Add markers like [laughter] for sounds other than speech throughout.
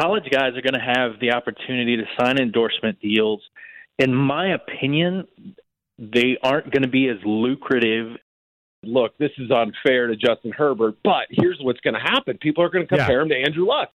college guys are going to have the opportunity to sign endorsement deals. In my opinion, they aren't going to be as lucrative. Look, this is unfair to Justin Herbert, but here's what's going to happen. People are going to compare yeah. him to Andrew Luck.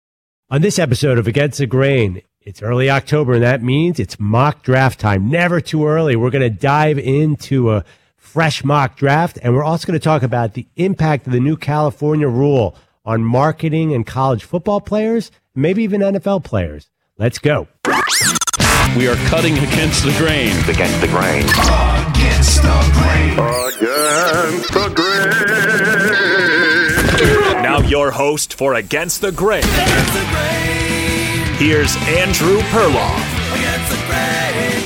On this episode of Against the Grain, it's early October, and that means it's mock draft time. Never too early. We're going to dive into a fresh mock draft, and we're also going to talk about the impact of the new California rule on marketing and college football players, maybe even NFL players. Let's go. We are cutting against the grain. Against the grain. Against the grain. Against the grain. Now your host for Against the Grain. Against the grain. Here's Andrew Perloff. Against the grain.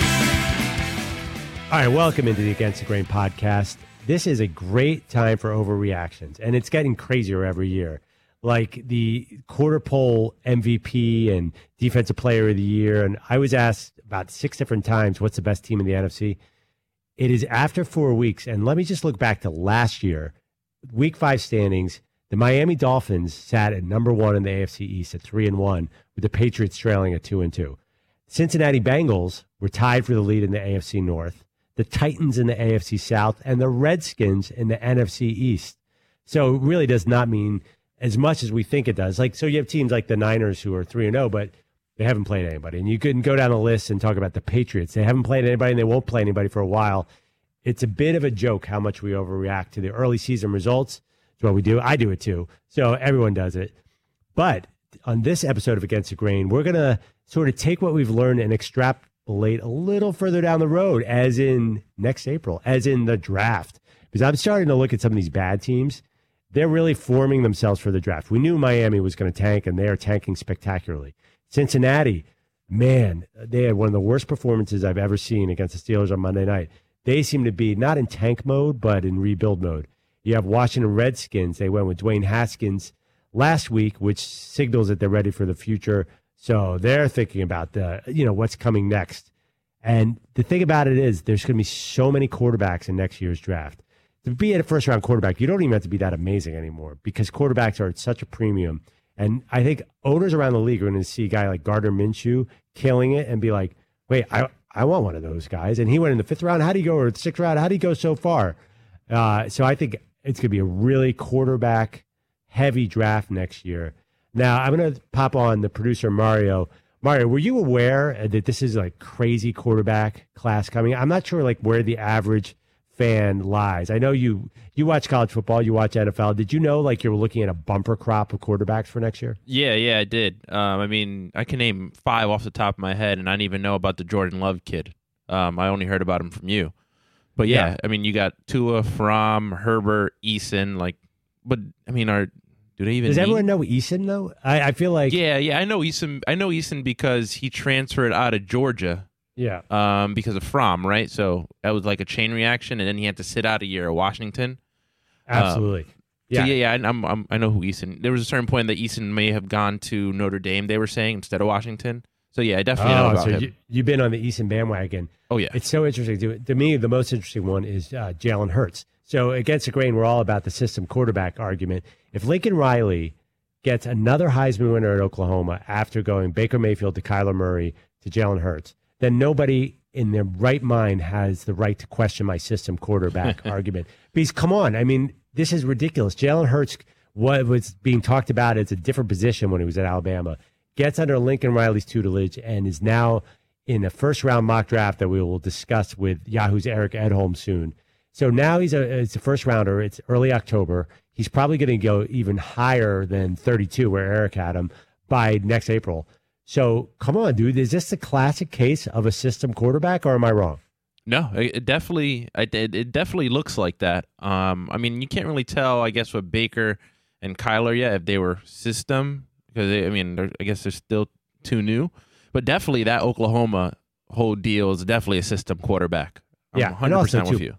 All right, welcome into the Against the Grain podcast. This is a great time for overreactions, and it's getting crazier every year like the quarter pole MVP and defensive player of the year. And I was asked about six different times, what's the best team in the NFC? It is after four weeks. And let me just look back to last year, week five standings. The Miami Dolphins sat at number one in the AFC East at three and one, with the Patriots trailing at two and two. Cincinnati Bengals were tied for the lead in the AFC North, the Titans in the AFC South, and the Redskins in the NFC East. So it really does not mean as much as we think it does. Like, so you have teams like the Niners who are 3 and 0, but they haven't played anybody. And you couldn't go down the list and talk about the Patriots. They haven't played anybody and they won't play anybody for a while. It's a bit of a joke how much we overreact to the early season results. It's what we do. I do it too. So everyone does it. But on this episode of Against the Grain, we're going to sort of take what we've learned and extrapolate a little further down the road, as in next April, as in the draft. Because I'm starting to look at some of these bad teams they're really forming themselves for the draft. We knew Miami was going to tank, and they are tanking spectacularly. Cincinnati, man, they had one of the worst performances I've ever seen against the Steelers on Monday night. They seem to be not in tank mode, but in rebuild mode. You have Washington Redskins. They went with Dwayne Haskins last week, which signals that they're ready for the future. So they're thinking about the, you know, what's coming next. And the thing about it is, there's going to be so many quarterbacks in next year's draft to be a first round quarterback, you don't even have to be that amazing anymore because quarterbacks are at such a premium. And I think owners around the league are going to see a guy like Gardner Minshew killing it and be like, wait, I, I want one of those guys. And he went in the fifth round. How do you go? Or the sixth round? How do you go so far? Uh, so I think it's going to be a really quarterback heavy draft next year. Now, I'm going to pop on the producer, Mario. Mario, were you aware that this is like crazy quarterback class coming? I'm not sure like where the average fan lies. I know you you watch college football, you watch NFL. Did you know like you were looking at a bumper crop of quarterbacks for next year? Yeah, yeah, I did. Um, I mean, I can name five off the top of my head, and I didn't even know about the Jordan Love kid. Um, I only heard about him from you. But yeah, yeah. I mean, you got Tua, Fromm, Herbert, Eason. Like, but I mean, are do they even? Does need... everyone know Eason though? I, I feel like yeah, yeah, I know Eason. I know Eason because he transferred out of Georgia yeah. Um, because of Fromm, right? So that was like a chain reaction, and then he had to sit out a year at Washington. Absolutely. Um, yeah. So yeah, yeah. I, I'm, I'm, i know who Eason. There was a certain point that Eason may have gone to Notre Dame. They were saying instead of Washington. So yeah, I definitely oh, know about so him. You, have been on the Eason bandwagon. Oh yeah, it's so interesting. To, to me, the most interesting one is uh, Jalen Hurts. So against the grain, we're all about the system quarterback argument. If Lincoln Riley gets another Heisman winner at Oklahoma after going Baker Mayfield to Kyler Murray to Jalen Hurts, then nobody in their right mind has the right to question my system quarterback [laughs] argument. Because come on, I mean, this is ridiculous. Jalen Hurts, what was being talked about as a different position when he was at Alabama, gets under Lincoln Riley's tutelage and is now in a first round mock draft that we will discuss with Yahoo's Eric Edholm soon. So now he's a it's a first rounder. It's early October. He's probably going to go even higher than 32, where Eric had him by next April. So come on, dude. Is this the classic case of a system quarterback, or am I wrong? No, it definitely, it, it definitely looks like that. Um, I mean, you can't really tell, I guess, with Baker and Kyler yet if they were system because they, I mean, I guess they're still too new. But definitely, that Oklahoma whole deal is definitely a system quarterback. I'm yeah, 100 percent with you.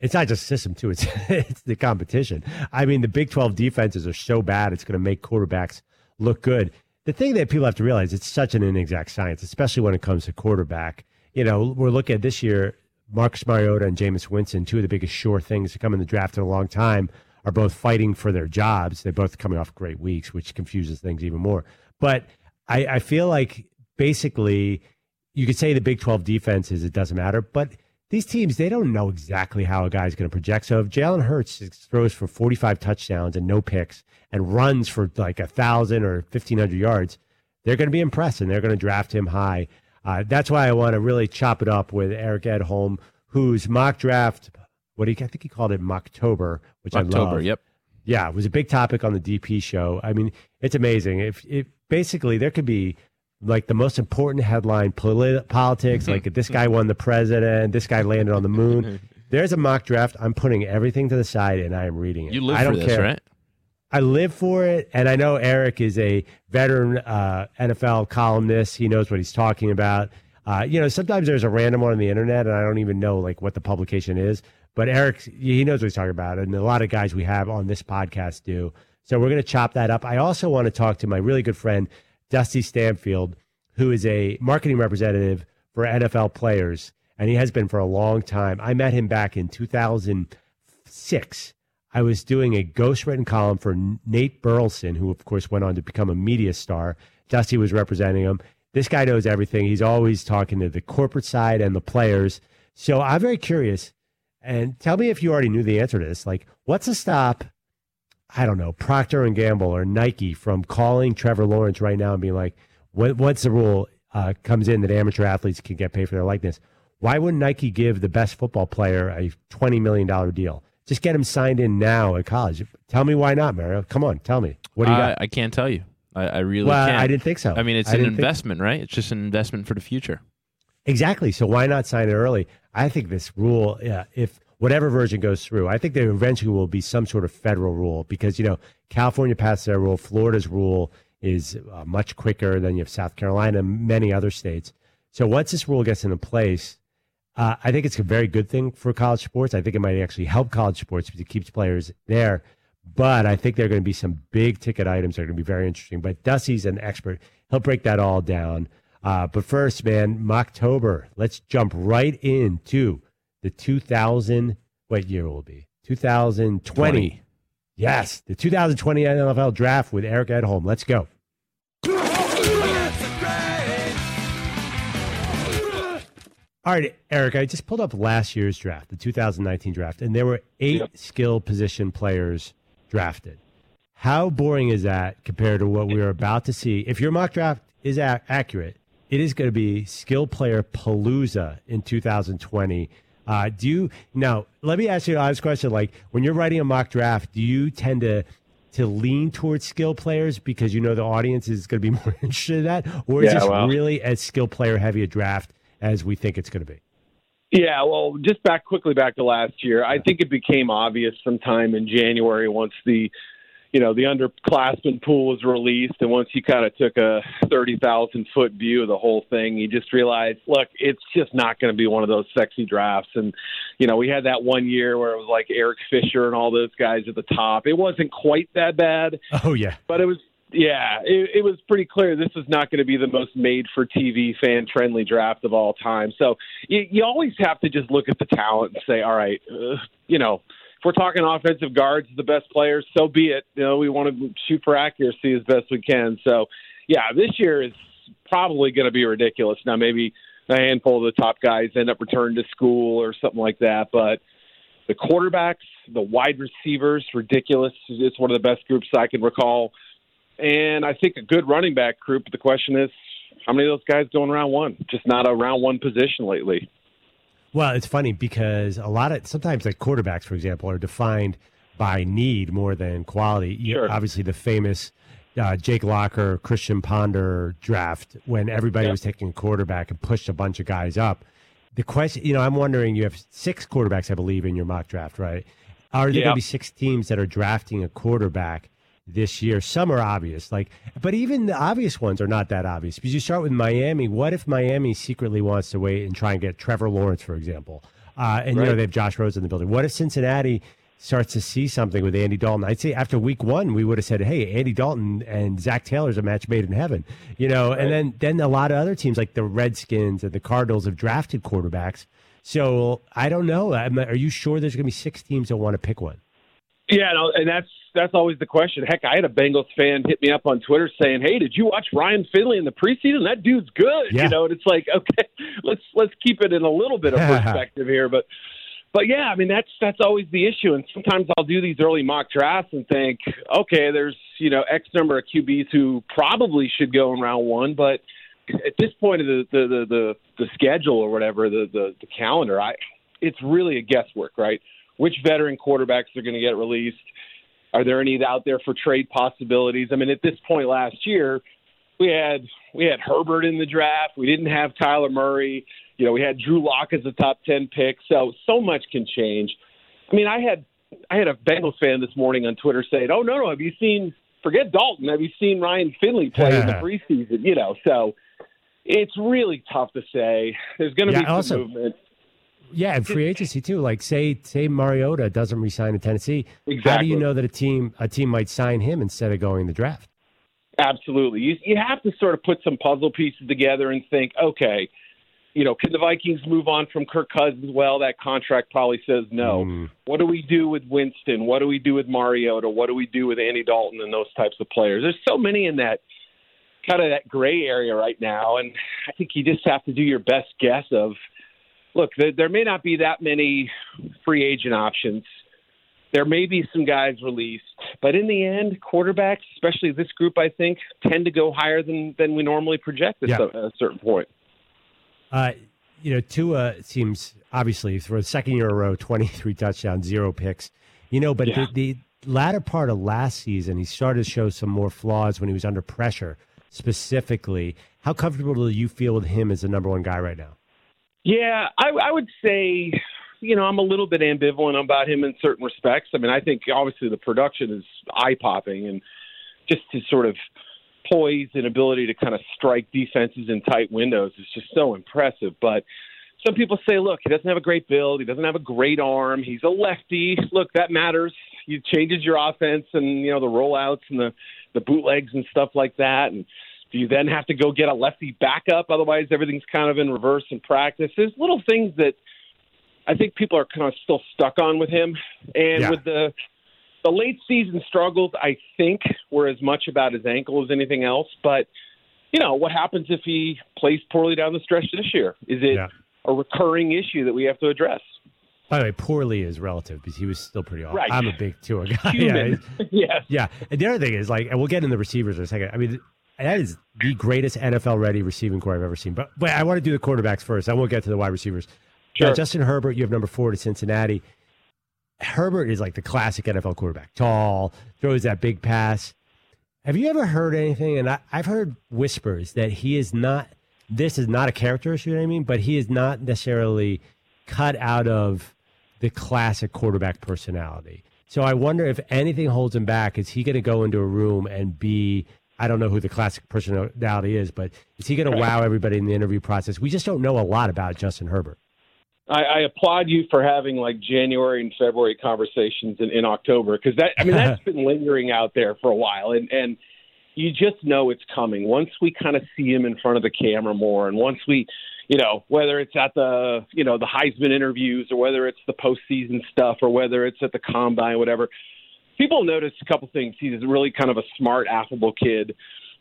It's not just system too; it's [laughs] it's the competition. I mean, the Big Twelve defenses are so bad; it's going to make quarterbacks look good the thing that people have to realize it's such an inexact science, especially when it comes to quarterback. You know, we're looking at this year, Marcus Mariota and Jameis Winston, two of the biggest sure things to come in the draft in a long time, are both fighting for their jobs. They're both coming off great weeks, which confuses things even more. But I, I feel like basically you could say the Big 12 defenses, it doesn't matter, but these teams, they don't know exactly how a guy's going to project. So if Jalen Hurts throws for 45 touchdowns and no picks and runs for like a 1,000 or 1,500 yards, they're going to be impressed and they're going to draft him high. Uh, that's why I want to really chop it up with Eric Edholm, whose mock draft, what he, I think he called it Mocktober, which I October, love. yep. Yeah, it was a big topic on the DP show. I mean, it's amazing. If, if basically there could be like the most important headline polit- politics, like this guy won the president, this guy landed on the moon. [laughs] There's a mock draft. I'm putting everything to the side and I am reading it. You live I for don't this, care. right? I live for it, and I know Eric is a veteran uh, NFL columnist. He knows what he's talking about. Uh, you know, sometimes there's a random one on the internet, and I don't even know like what the publication is. But Eric, he knows what he's talking about, and a lot of guys we have on this podcast do. So we're going to chop that up. I also want to talk to my really good friend Dusty Stanfield, who is a marketing representative for NFL players, and he has been for a long time. I met him back in 2006. I was doing a ghostwritten column for Nate Burleson, who of course went on to become a media star. Dusty was representing him. This guy knows everything. He's always talking to the corporate side and the players. So I'm very curious. And tell me if you already knew the answer to this. Like, what's a stop? I don't know, Procter and Gamble or Nike from calling Trevor Lawrence right now and being like, "What- "Once the rule uh, comes in that amateur athletes can get paid for their likeness, why wouldn't Nike give the best football player a twenty million dollar deal? Just get him signed in now at college. Tell me why not, Mario. Come on, tell me. What do you I, got? I can't tell you. I, I really well, can't. I didn't think so. I mean, it's I an investment, right? It's just an investment for the future. Exactly. So why not sign it early? I think this rule, yeah, if whatever version goes through, I think there eventually will be some sort of federal rule because, you know, California passed their rule. Florida's rule is uh, much quicker than you have South Carolina and many other states. So once this rule gets into place, uh, I think it's a very good thing for college sports. I think it might actually help college sports because it keeps players there. But I think there are going to be some big ticket items that are going to be very interesting. But Dusty's an expert. He'll break that all down. Uh, but first, man, Mocktober. Let's jump right into the 2000. What year will it be? 2020. 20. Yes, the 2020 NFL Draft with Eric Edholm. Let's go. All right, Eric, I just pulled up last year's draft, the 2019 draft, and there were eight skill position players drafted. How boring is that compared to what we are about to see? If your mock draft is a- accurate, it is going to be skill player palooza in 2020. Uh, do you now? Let me ask you an honest question. Like when you're writing a mock draft, do you tend to to lean towards skill players because you know the audience is going to be [laughs] more interested in that, or is Yeah, this well. really as skill player heavy a draft as we think it's going to be? Yeah, well, just back quickly back to last year, I think it became obvious sometime in January once the, you know, the underclassmen pool was released, and once you kind of took a thirty thousand foot view of the whole thing, you just realized, look, it's just not going to be one of those sexy drafts. And you know, we had that one year where it was like Eric Fisher and all those guys at the top. It wasn't quite that bad, Oh yeah, but it was yeah, it, it was pretty clear this is not going to be the most made for TV fan friendly draft of all time. So you, you always have to just look at the talent and say, all right, uh, you know, if we're talking offensive guards, the best players, so be it. You know, we want to shoot for accuracy as best we can. So yeah, this year is probably going to be ridiculous. Now maybe a handful of the top guys end up returning to school or something like that, but the quarterbacks, the wide receivers, ridiculous. It's one of the best groups I can recall. And I think a good running back group. But the question is, how many of those guys going in round one? Just not a round one position lately. Well, it's funny because a lot of sometimes like quarterbacks, for example, are defined by need more than quality. Sure. Obviously, the famous uh, Jake Locker, Christian Ponder draft when everybody Yeah. was taking a quarterback and pushed a bunch of guys up. The question, you know, I'm wondering, you have six quarterbacks, I believe, in your mock draft, right? Are there going to be six teams that are drafting a quarterback this year? Some are obvious, like, but even the obvious ones are not that obvious because you start with Miami. What if Miami secretly wants to wait and try and get Trevor Lawrence, for example? Uh, and you know they have Josh Rosen in the building. What if Cincinnati starts to see something with Andy Dalton? I'd say after week one, we would have said, "Hey, Andy Dalton and Zac Taylor's a match made in heaven," you know. And then then a lot of other teams like the Redskins and the Cardinals have drafted quarterbacks. So I don't know. I'm- Are you sure there's going to be six teams that want to pick one? Yeah, no, and that's that's always the question. Heck, I had a Bengals fan hit me up on Twitter saying, "Hey, did you watch Ryan Finley in the preseason? That dude's good." Yeah. You know, and it's like, okay, [laughs] let's let's keep it in a little bit of perspective here, but but yeah, I mean that's that's always the issue. And sometimes I'll do these early mock drafts and think, okay, there's you know X number of QBs who probably should go in round one, but at this point of the the the the, the schedule or whatever the, the the calendar, I it's really a guesswork, right? Which veteran quarterbacks are going to get released? Are there any out there for trade possibilities? I mean, at this point last year, we had we had Herbert in the draft. We didn't have Kyler Murray. You know, we had Drew Lock as a top ten pick. So so much can change. I mean, I had I had a Bengals fan this morning on Twitter saying, "Oh no, no, have you seen? Forget Dalton. Have you seen Ryan Finley play in the preseason? You know." So it's really tough to say. There's going to Yeah, be some also- movement. Yeah, and free agency too. Like say say Mariota doesn't resign in Tennessee. How do you know that a team a team might sign him instead of going the draft? Absolutely. You you have to sort of put some puzzle pieces together and think, okay, you know, can the Vikings move on from Kirk Cousins? Well, that contract probably says no. Mm. What do we do with Winston? What do we do with Mariota? What do we do with Andy Dalton and those types of players? There's so many in that kind of that gray area right now, and I think you just have to do your best guess of look, there, there may not be that many free agent options. There may be some guys released, but in the end, quarterbacks, especially this group, I think, tend to go higher than than we normally project at, Yeah. some- a certain point. Uh, you know, Tua seems obviously for the second year in a row, [laughs] 23 touchdowns, zero picks. You know, but Yeah. the, the latter part of last season, he started to show some more flaws when he was under pressure. Specifically, how comfortable do you feel with him as the number one guy right now? Yeah, I, I would say, you know, I'm a little bit ambivalent about him in certain respects. I mean, I think obviously the production is eye popping, and just his sort of poise and ability to kind of strike defenses in tight windows is just so impressive. But some people say, look, he doesn't have a great build, he doesn't have a great arm, he's a lefty. Look, that matters. It changes your offense and you know the rollouts and the the bootlegs and stuff like that, and do you then have to go get a lefty backup? Otherwise, everything's kind of in reverse in practice. There's little things that I think people are kind of still stuck on with him, and Yeah. with the the late season struggles, I think were as much about his ankle as anything else. But you know, what happens if he plays poorly down the stretch this year? Is it Yeah. a recurring issue that we have to address? By the way, poorly is relative because he was still pretty awesome. Right. I'm a big Tua guy. [laughs] Yeah, [laughs] yes. Yeah. And the other thing is like, and we'll get in the receivers in a second. I mean, that is the greatest NFL ready receiving corps I've ever seen. But but I want to do the quarterbacks first. I won't get to the wide receivers. Sure. Justin Herbert, you have number four to Cincinnati. Herbert is like the classic NFL quarterback. Tall, throws that big pass. Have you ever heard anything? And I, I've heard whispers that he is not. This is not a character issue. You know what I mean, but he is not necessarily cut out of the classic quarterback personality. So I wonder if anything holds him back. Is he going to go into a room and be? I don't know who the classic personality is, but is he going to wow everybody in the interview process? We just don't know a lot about Justin Herbert. I, I applaud you for having like January and February conversations in, in October because that I mean [laughs] that's been lingering out there for a while, and and you just know it's coming once we kind of see him in front of the camera more, and once we, you know, whether it's at the you know the Heisman interviews or whether it's the postseason stuff or whether it's at the combine, whatever. People notice a couple things. He's really kind of a smart, affable kid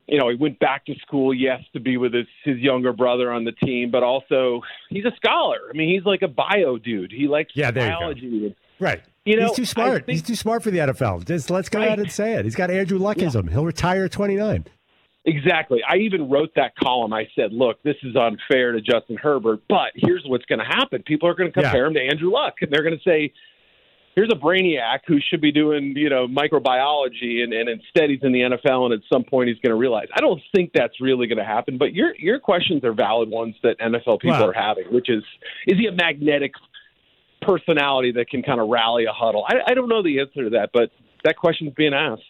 you know, he went back to school, yes, to be with his his younger brother on the team, but also he's a scholar. I mean, he's like a bio dude. He likes Yeah, there you go. biology. Right. You know, he's too smart. think- He's too smart for the NFL. Just let's go Right. out and say it. He's got Andrew Luckism. He'll retire at 29. Exactly. I even wrote that column. I said, look, this is unfair to Justin Herbert, but here's what's going to happen. People are going to compare him to Andrew Luck, and they're going to say, here's a brainiac who should be doing, you know, microbiology, and, and instead he's in the NFL, and at some point he's going to realize. I don't think that's really going to happen, but your your questions are valid ones that NFL people Well- are having, which is, is he a magnetic personality that can kind of rally a huddle? I, I don't know the answer to that, but that question's being asked.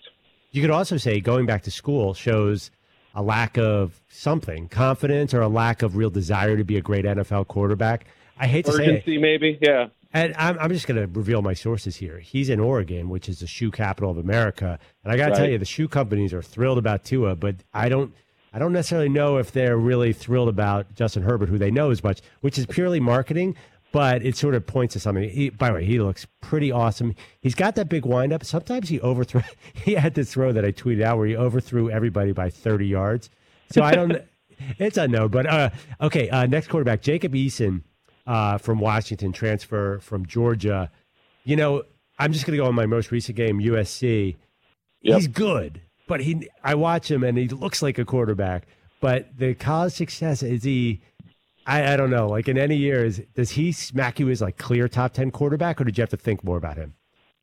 You could also say going back to school shows a lack of something, confidence or a lack of real desire to be a great NFL quarterback. I hate to say it. Maybe, yeah. And I'm, I'm just going to reveal my sources here. He's in Oregon, which is the shoe capital of America, and I got to Right. tell you, the shoe companies are thrilled about Tua, but I don't, I don't necessarily know if they're really thrilled about Justin Herbert, who they know as much, which is purely marketing. but it sort of points to something. He, by the way, he looks pretty awesome. He's got that big windup. Sometimes he overthrow. [laughs] He had this throw that I tweeted out where he overthrew everybody by 30 yards. So I don't. [laughs] it's a no, but uh, okay. Uh, next quarterback, Jacob Eason uh, from Washington, transfer from Georgia. You know, I'm just going to go on my most recent game, USC. Yep. He's good, but he. I watch him and he looks like a quarterback. But the college success is he. I, I don't know. Like in any years, does he smack you as like clear top ten quarterback, or did you have to think more about him?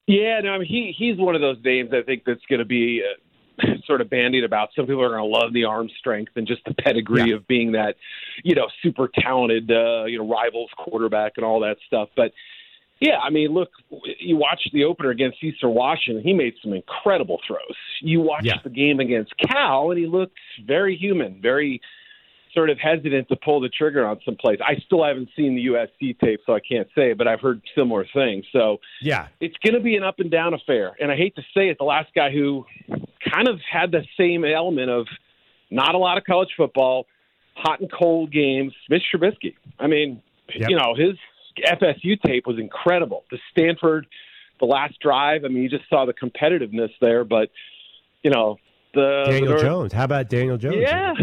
Yeah, no, I mean he he's one of those names I think that's going to be uh, [laughs] sort of bandied about. Some people are going to love the arm strength and just the pedigree Yeah. of being that, you know, super talented, uh, you know, rivals quarterback and all that stuff. But yeah, I mean, look, you watch the opener against Eastern Washington. He made some incredible throws. You watch Yeah. the game against Cal, and he looked very human, very sort of hesitant to pull the trigger on some plays. I still haven't seen the USC tape, so I can't say, but I've heard similar things. So Yeah, it's going to be an up and down affair. And I hate to say it, the last guy who kind of had the same element of not a lot of college football, hot and cold games, Mitch Trubisky. I mean, Yep. you know, his FSU tape was incredible. The Stanford, the last drive, I mean, you just saw the competitiveness there, but, you know, the. Daniel the, Jones. How about Daniel Jones? yeah,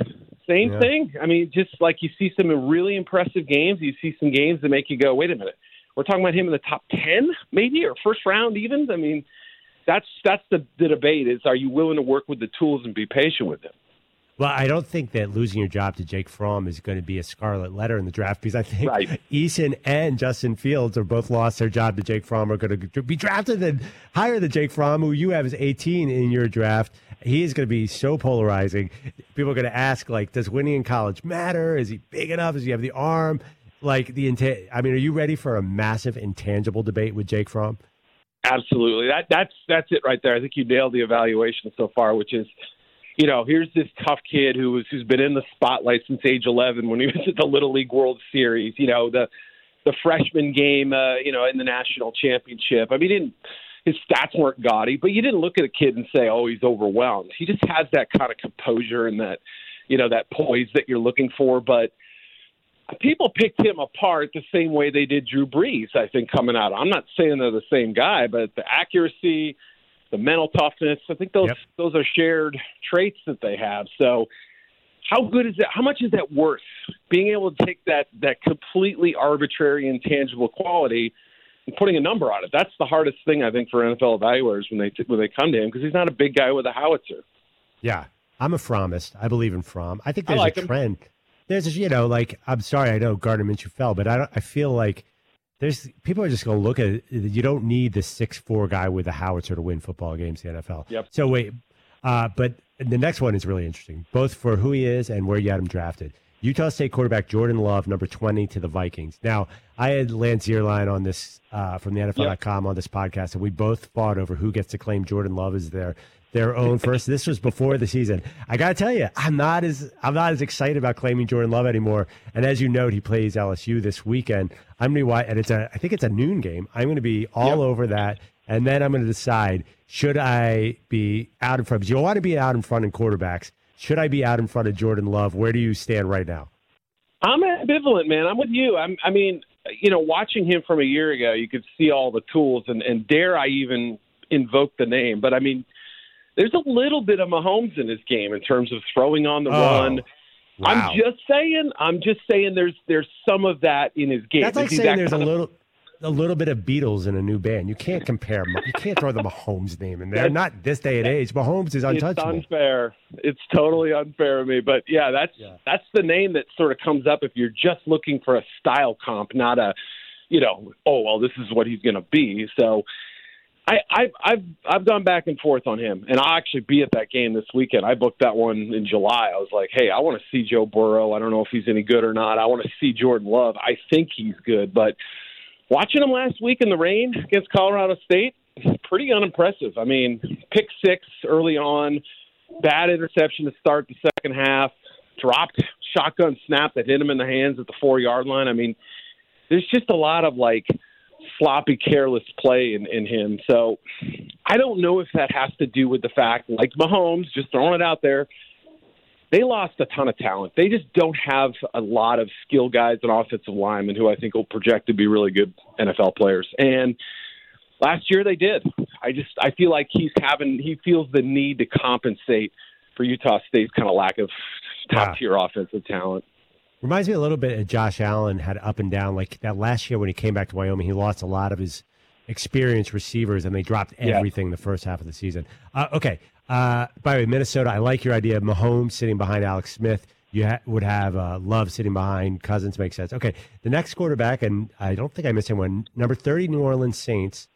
same Yeah. thing. I mean, just like you see some really impressive games, you see some games that make you go, "Wait a minute, we're talking about him in the top ten, maybe, or first round even." I mean, that's that's the, the debate: is are you willing to work with the tools and be patient with them? Well, I don't think that losing your job to Jake Fromm is going to be a scarlet letter in the draft because I think Right. Eason and Justin Fields have both lost their job to Jake Fromm are going to be drafted and higher than Jake Fromm, who you have as 18 in your draft. He is going to be so polarizing. People are going to ask, like, does winning in college matter? Is he big enough? Does he have the arm? Like the intent. I mean, are you ready for a massive intangible debate with Jake Fromm? Absolutely. That that's that's it right there. I think you nailed the evaluation so far, which is, you know, here's this tough kid who was who's been in the spotlight since age 11 when he [laughs] was at the Little League World Series. You know, the the freshman game, uh, you know, in the national championship. I mean, didn't his stats weren't gaudy, but you didn't look at a kid and say, "Oh, he's overwhelmed." He just has that kind of composure and that, you know, that poise that you're looking for. But people picked him apart the same way they did Drew Brees. I think coming out. I'm not saying they're the same guy, but the accuracy, the mental toughness, I think those Yep. those are shared traits that they have. So. How good is that? How much is that worth? Being able to take that that completely arbitrary, intangible quality and putting a number on it. That's the hardest thing I think for NFL evaluators when they when they come to him because he's not a big guy with a howitzer. Yeah, I'm a Frommist. I believe in Fromm. I think I there's like a him. There's, a, you know, like I'm sorry, I know Gardner Minshew fell, but I don't. I feel like there's people are just going to look at it. You don't need the six four guy with a howitzer to win football games in the NFL. Yep. So wait, uh, but the next one is really interesting, both for who he is and where you had him drafted. Utah State quarterback Jordan Love, number 20 to the Vikings. Now, I had Lance Zierlein on this uh, from the NFL.com on this podcast, and we both fought over who gets to claim Jordan Love as their their own first. this was before the season. I got to tell you, I'm not as I'm not as excited about claiming Jordan Love anymore. And as you note, he plays LSU this weekend. I'm going to watch, and it's a I think it's a noon game. I'm going to be all Yep. over that, and then I'm going to decide should I be out in front? You want to be out in front in quarterbacks. Should I be out in front of Jordan Love? Where do you stand right now? I'm ambivalent, man. I'm with you. I'm, I mean, you know, watching him from a year ago, you could see all the tools, and, and dare I even invoke the name. But I mean, there's a little bit of Mahomes in his game in terms of throwing on the Oh, run. Wow. I'm just saying. I'm just saying. There's there's some of that in his game. That's like saying that there's a kind of- little a little bit of Beatles in a new band. You can't compare. You can't throw the Mahomes name in there. Not this day and age. Mahomes is untouchable. It's unfair. It's totally unfair of me. But yeah, that's Yeah. that's the name that sort of comes up if you're just looking for a style comp, not a, you know, oh well, this is what he's going to be. So. I, I've I've I've gone back and forth on him, and I'll actually be at that game this weekend. I booked that one in July. I was like, hey, I want to see Joe Burrow. I don't know if he's any good or not. I want to see Jordan Love. I think he's good, but watching him last week in the rain against Colorado State, pretty unimpressive. I mean, pick six early on, bad interception to start the second half, dropped shotgun snap that hit him in the hands at the four yard line. I mean, there's just a lot of like sloppy, careless play in, in him. So I don't know if that has to do with the fact, like Mahomes, just throwing it out there. they lost a ton of talent. They just don't have a lot of skill guys and offensive linemen who I think will project to be really good NFL players. And last year they did. I just I feel like he's having he feels the need to compensate for Utah State's kind of lack of top tier offensive talent. Reminds me a little bit of Josh Allen had up and down. Like that last year when he came back to Wyoming, he lost a lot of his experienced receivers and they dropped everything yeah. the first half of the season. Uh, okay. Uh, by the way, Minnesota, I like your idea of Mahomes sitting behind Alex Smith. You ha- would have uh, Love sitting behind Cousins. Makes sense. Okay. The next quarterback, and I don't think I missed anyone, number 30, New Orleans Saints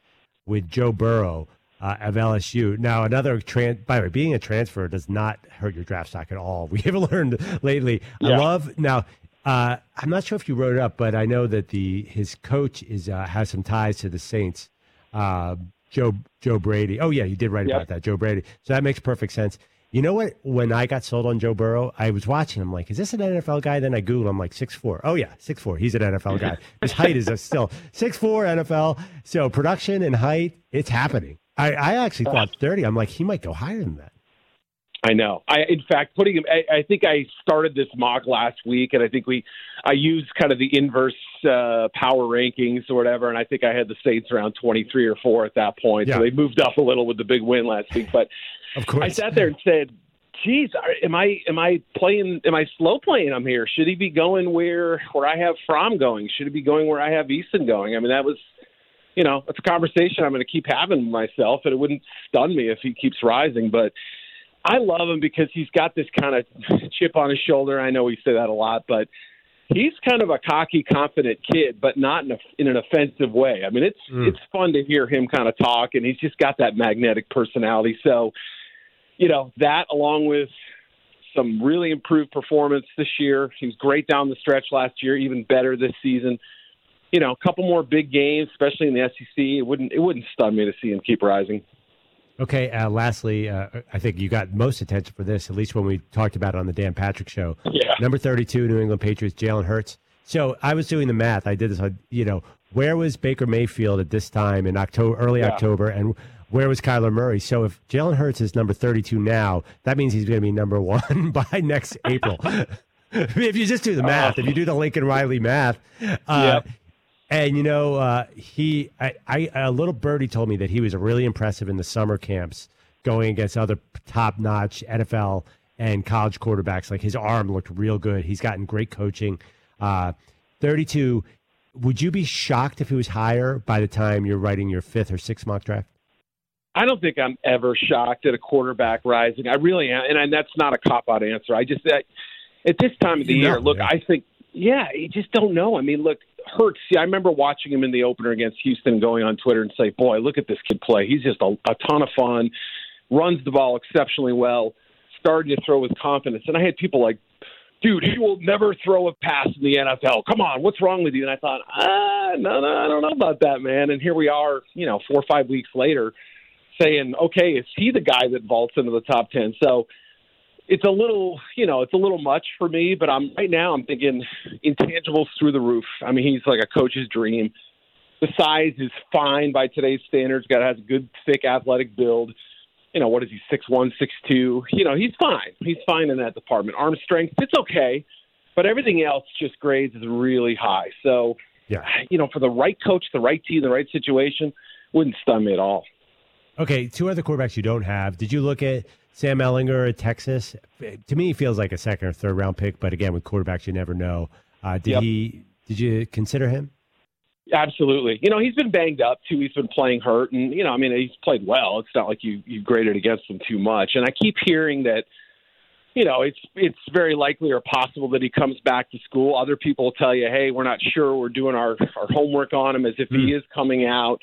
with Joe Burrow uh, of LSU. Now, another trans. By the way, being a transfer does not hurt your draft stock at all. [laughs] We have learned lately. Yeah. I love now. Uh, I'm not sure if you wrote it up, but I know that the his coach is uh, has some ties to the Saints. Uh, Joe Joe Brady. Oh yeah, you did write yep. about that, Joe Brady. So that makes perfect sense. You know what? When I got sold on Joe Burrow, I was watching. I'm like, is this an NFL guy? Then I Googled. I'm like, six four. Oh yeah, six four. He's an NFL guy. His height is still six four NFL. So production and height, it's happening. I, I actually thought thirty. I'm like, he might go higher than that. I know. I, in fact, putting him. I, I think I started this mock last week, and I think we, I used kind of the inverse uh, power rankings or whatever, and I think I had the Saints around twenty three or four at that point. Yeah. So they moved up a little with the big win last week. But [laughs] of course. I sat there and said, "Geez, am I am I playing? Am I slow playing him here? Should he be going where where I have Fromm going? Should he be going where I have Eason going? I mean, that was." You know, it's a conversation I'm going to keep having myself, and it wouldn't stun me if he keeps rising. But I love him because he's got this kind of [laughs] chip on his shoulder. I know we say that a lot, but he's kind of a cocky, confident kid, but not in, a, in an offensive way. I mean, it's mm. it's fun to hear him kind of talk, and he's just got that magnetic personality. So, you know, that along with some really improved performance this year. He was great down the stretch last year, even better this season. You know, a couple more big games, especially in the SEC. It wouldn't it wouldn't stun me to see him keep rising. Okay. Uh, lastly, uh, I think you got most attention for this, at least when we talked about it on the Dan Patrick show. Yeah. Number 32, New England Patriots, Jalen Hurts. So I was doing the math. I did this. You know, where was Baker Mayfield at this time in October, early yeah. October, and where was Kyler Murray? So if Jalen Hurts is number 32 now, that means he's going to be number one [laughs] by next April. [laughs] if you just do the math, uh, if you do the Lincoln Riley math, uh, yep. And you know, uh, he, I, I, a little birdie told me that he was really impressive in the summer camps, going against other top-notch NFL and college quarterbacks. Like his arm looked real good. He's gotten great coaching. Uh, Thirty-two. Would you be shocked if he was higher by the time you're writing your fifth or sixth mock draft? I don't think I'm ever shocked at a quarterback rising. I really am, and, and that's not a cop out answer. I just I, at this time of the year, look, yeah. I think, yeah, you just don't know. I mean, look, hurts. See, I remember watching him in the opener against Houston, going on Twitter and say, "Boy, look at this kid play. He's just a, a ton of fun. Runs the ball exceptionally well. Starting to throw with confidence." And I had people like, "Dude, he will never throw a pass in the NFL. Come on, what's wrong with you?" And I thought, "Ah, no, no, I don't know about that, man." And here we are, you know, four or five weeks later, saying, "Okay, is he the guy that vaults into the top 10? So it's a little, you know, it's a little much for me. But I'm right now. I'm thinking intangibles through the roof. I mean, he's like a coach's dream. The size is fine by today's standards. Got has a good, thick, athletic build. You know, what is he? Six one, six two. You know, he's fine. He's fine in that department. Arm strength, it's okay. But everything else just grades is really high. So, yeah, you know, for the right coach, the right team, the right situation, wouldn't stun me at all. Okay, two other quarterbacks you don't have. Did you look at Sam Ehlinger at Texas? To me, he feels like a second or third round pick, but again, with quarterbacks, you never know. Uh, did yep. he? Did you consider him? Absolutely. You know, he's been banged up too. He's been playing hurt, and you know, I mean, he's played well. It's not like you you graded against him too much. And I keep hearing that. You know, it's it's very likely or possible that he comes back to school. Other people will tell you, "Hey, we're not sure. We're doing our our homework on him as if mm. he hmm. is coming out."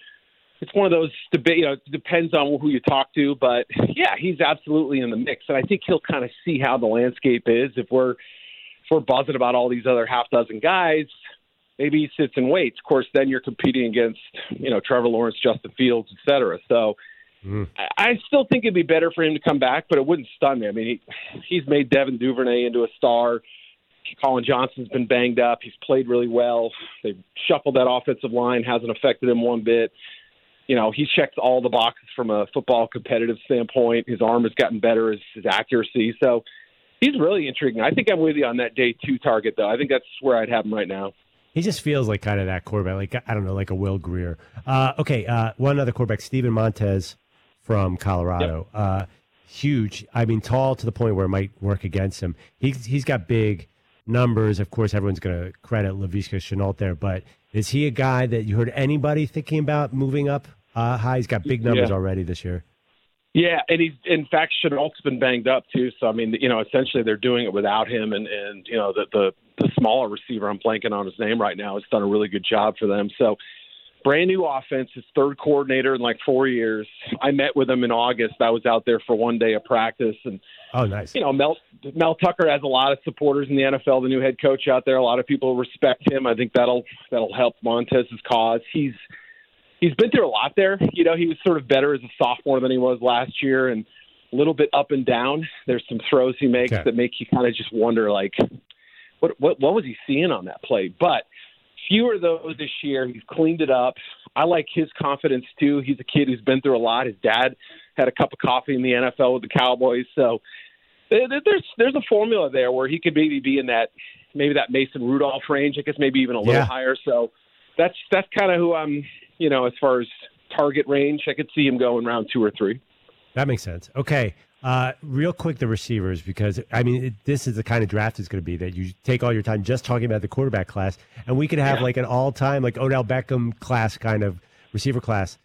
It's one of those debate. You know, it depends on who you talk to, but yeah, he's absolutely in the mix, and I think he'll kind of see how the landscape is. If we're if we're buzzing about all these other half dozen guys, maybe he sits and waits. Of course, then you're competing against you know Trevor Lawrence, Justin Fields, et cetera. So. Mm. I, I still think it'd be better for him to come back, but it wouldn't stun me. I mean, he, he's made Devin Duvernay into a star. Collin Johnson's been banged up. He's played really well. They've shuffled that offensive line, hasn't affected him one bit you know, he checks all the boxes from a football competitive standpoint. His arm has gotten better, his, his accuracy. So He's really intriguing. I think I'm with you on that day two target, though. I think that's where I'd have him right now. He just feels like kind of that quarterback, like I don't know, like a Will Grier. Uh, okay, uh, one other quarterback, Steven Montez from Colorado. Yep. Uh, huge. I mean, tall to the point where it might work against him. He's he's got big numbers. Of course, everyone's going to credit Laviska Shenault there, but is he a guy that you heard anybody thinking about moving up uh? He's got big numbers yeah. already this year. Yeah, and he's in fact Shenault's been banged up too. So I mean, you know, essentially they're doing it without him, and and you know the the, the smaller receiver I'm blanking on his name right now has done a really good job for them. So brand new offense, his third coordinator in like four years. I met with him in August. I was out there for one day of practice, and oh, nice. You know, Mel Mel Tucker has a lot of supporters in the NFL. The new head coach out there, a lot of people respect him. I think that'll that'll help Montez's cause. He's he's been through a lot there. You know, he was sort of better as a sophomore than he was last year, and a little bit up and down. There's some throws he makes okay. that make you kind of just wonder, like, what what what was he seeing on that play? But fewer of those this year. He's cleaned it up. I like his confidence too. He's a kid who's been through a lot. His dad had a cup of coffee in the NFL with the Cowboys, so there's there's a formula there where he could maybe be in that maybe that Mason Rudolph range. I guess maybe even a little yeah. higher. So that's that's kind of who I'm. You know, as far as target range, I could see him going round two or three. That makes sense. Okay. Uh, real quick, the receivers, because I mean, it, this is the kind of draft it's going to be that you take all your time just talking about the quarterback class, and we could have yeah. like an all-time like Odell Beckham class kind of receiver class.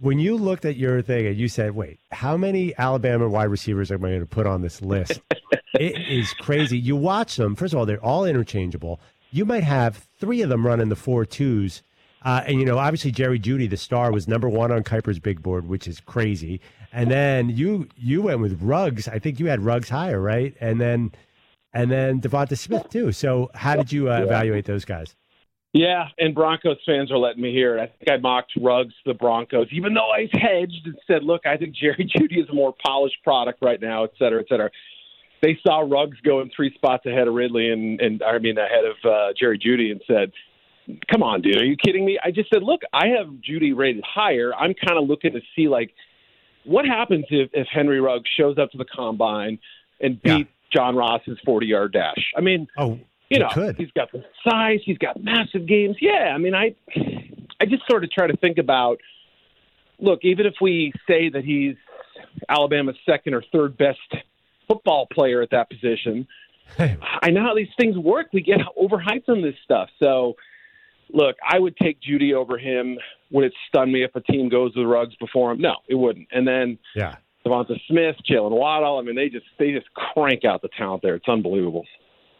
When you looked at your thing and you said, "Wait, how many Alabama wide receivers am I going to put on this list?" [laughs] it is crazy. You watch them. First of all, they're all interchangeable. You might have three of them running the four twos. Uh, and you know, obviously Jerry Jeudy, the star, was number one on Kiper's big board, which is crazy. And then you you went with Ruggs. I think you had Ruggs higher, right? And then and then Devonta Smith too. So how did you uh, evaluate those guys? Yeah, and Broncos fans are letting me hear it. I think I mocked Ruggs the Broncos, even though I hedged and said, "Look, I think Jerry [laughs] Jeudy is a more polished product right now, et cetera, et cetera." They saw Ruggs going three spots ahead of Ridley and and I mean ahead of uh, Jerry Jeudy and said, "Come on, dude, are you kidding me?" I just said, "Look, I have Jeudy rated higher. I'm kind of looking to see like." what happens if, if Henry Ruggs shows up to the combine and beats yeah. John Ross's 40 yard dash? I mean, oh, you know, could. he's got the size, he's got massive games. Yeah, I mean, I, I just sort of try to think about. Look, even if we say that he's Alabama's second or third best football player at that position, I know how these things work. We get overhyped on this stuff, so look, I would take Jeudy over him. Would it stun me if a team goes with Ruggs before him? No, it wouldn't. And then yeah, Devonta Smith, Jaylen Waddle. I mean, they just they just crank out the talent there. It's unbelievable.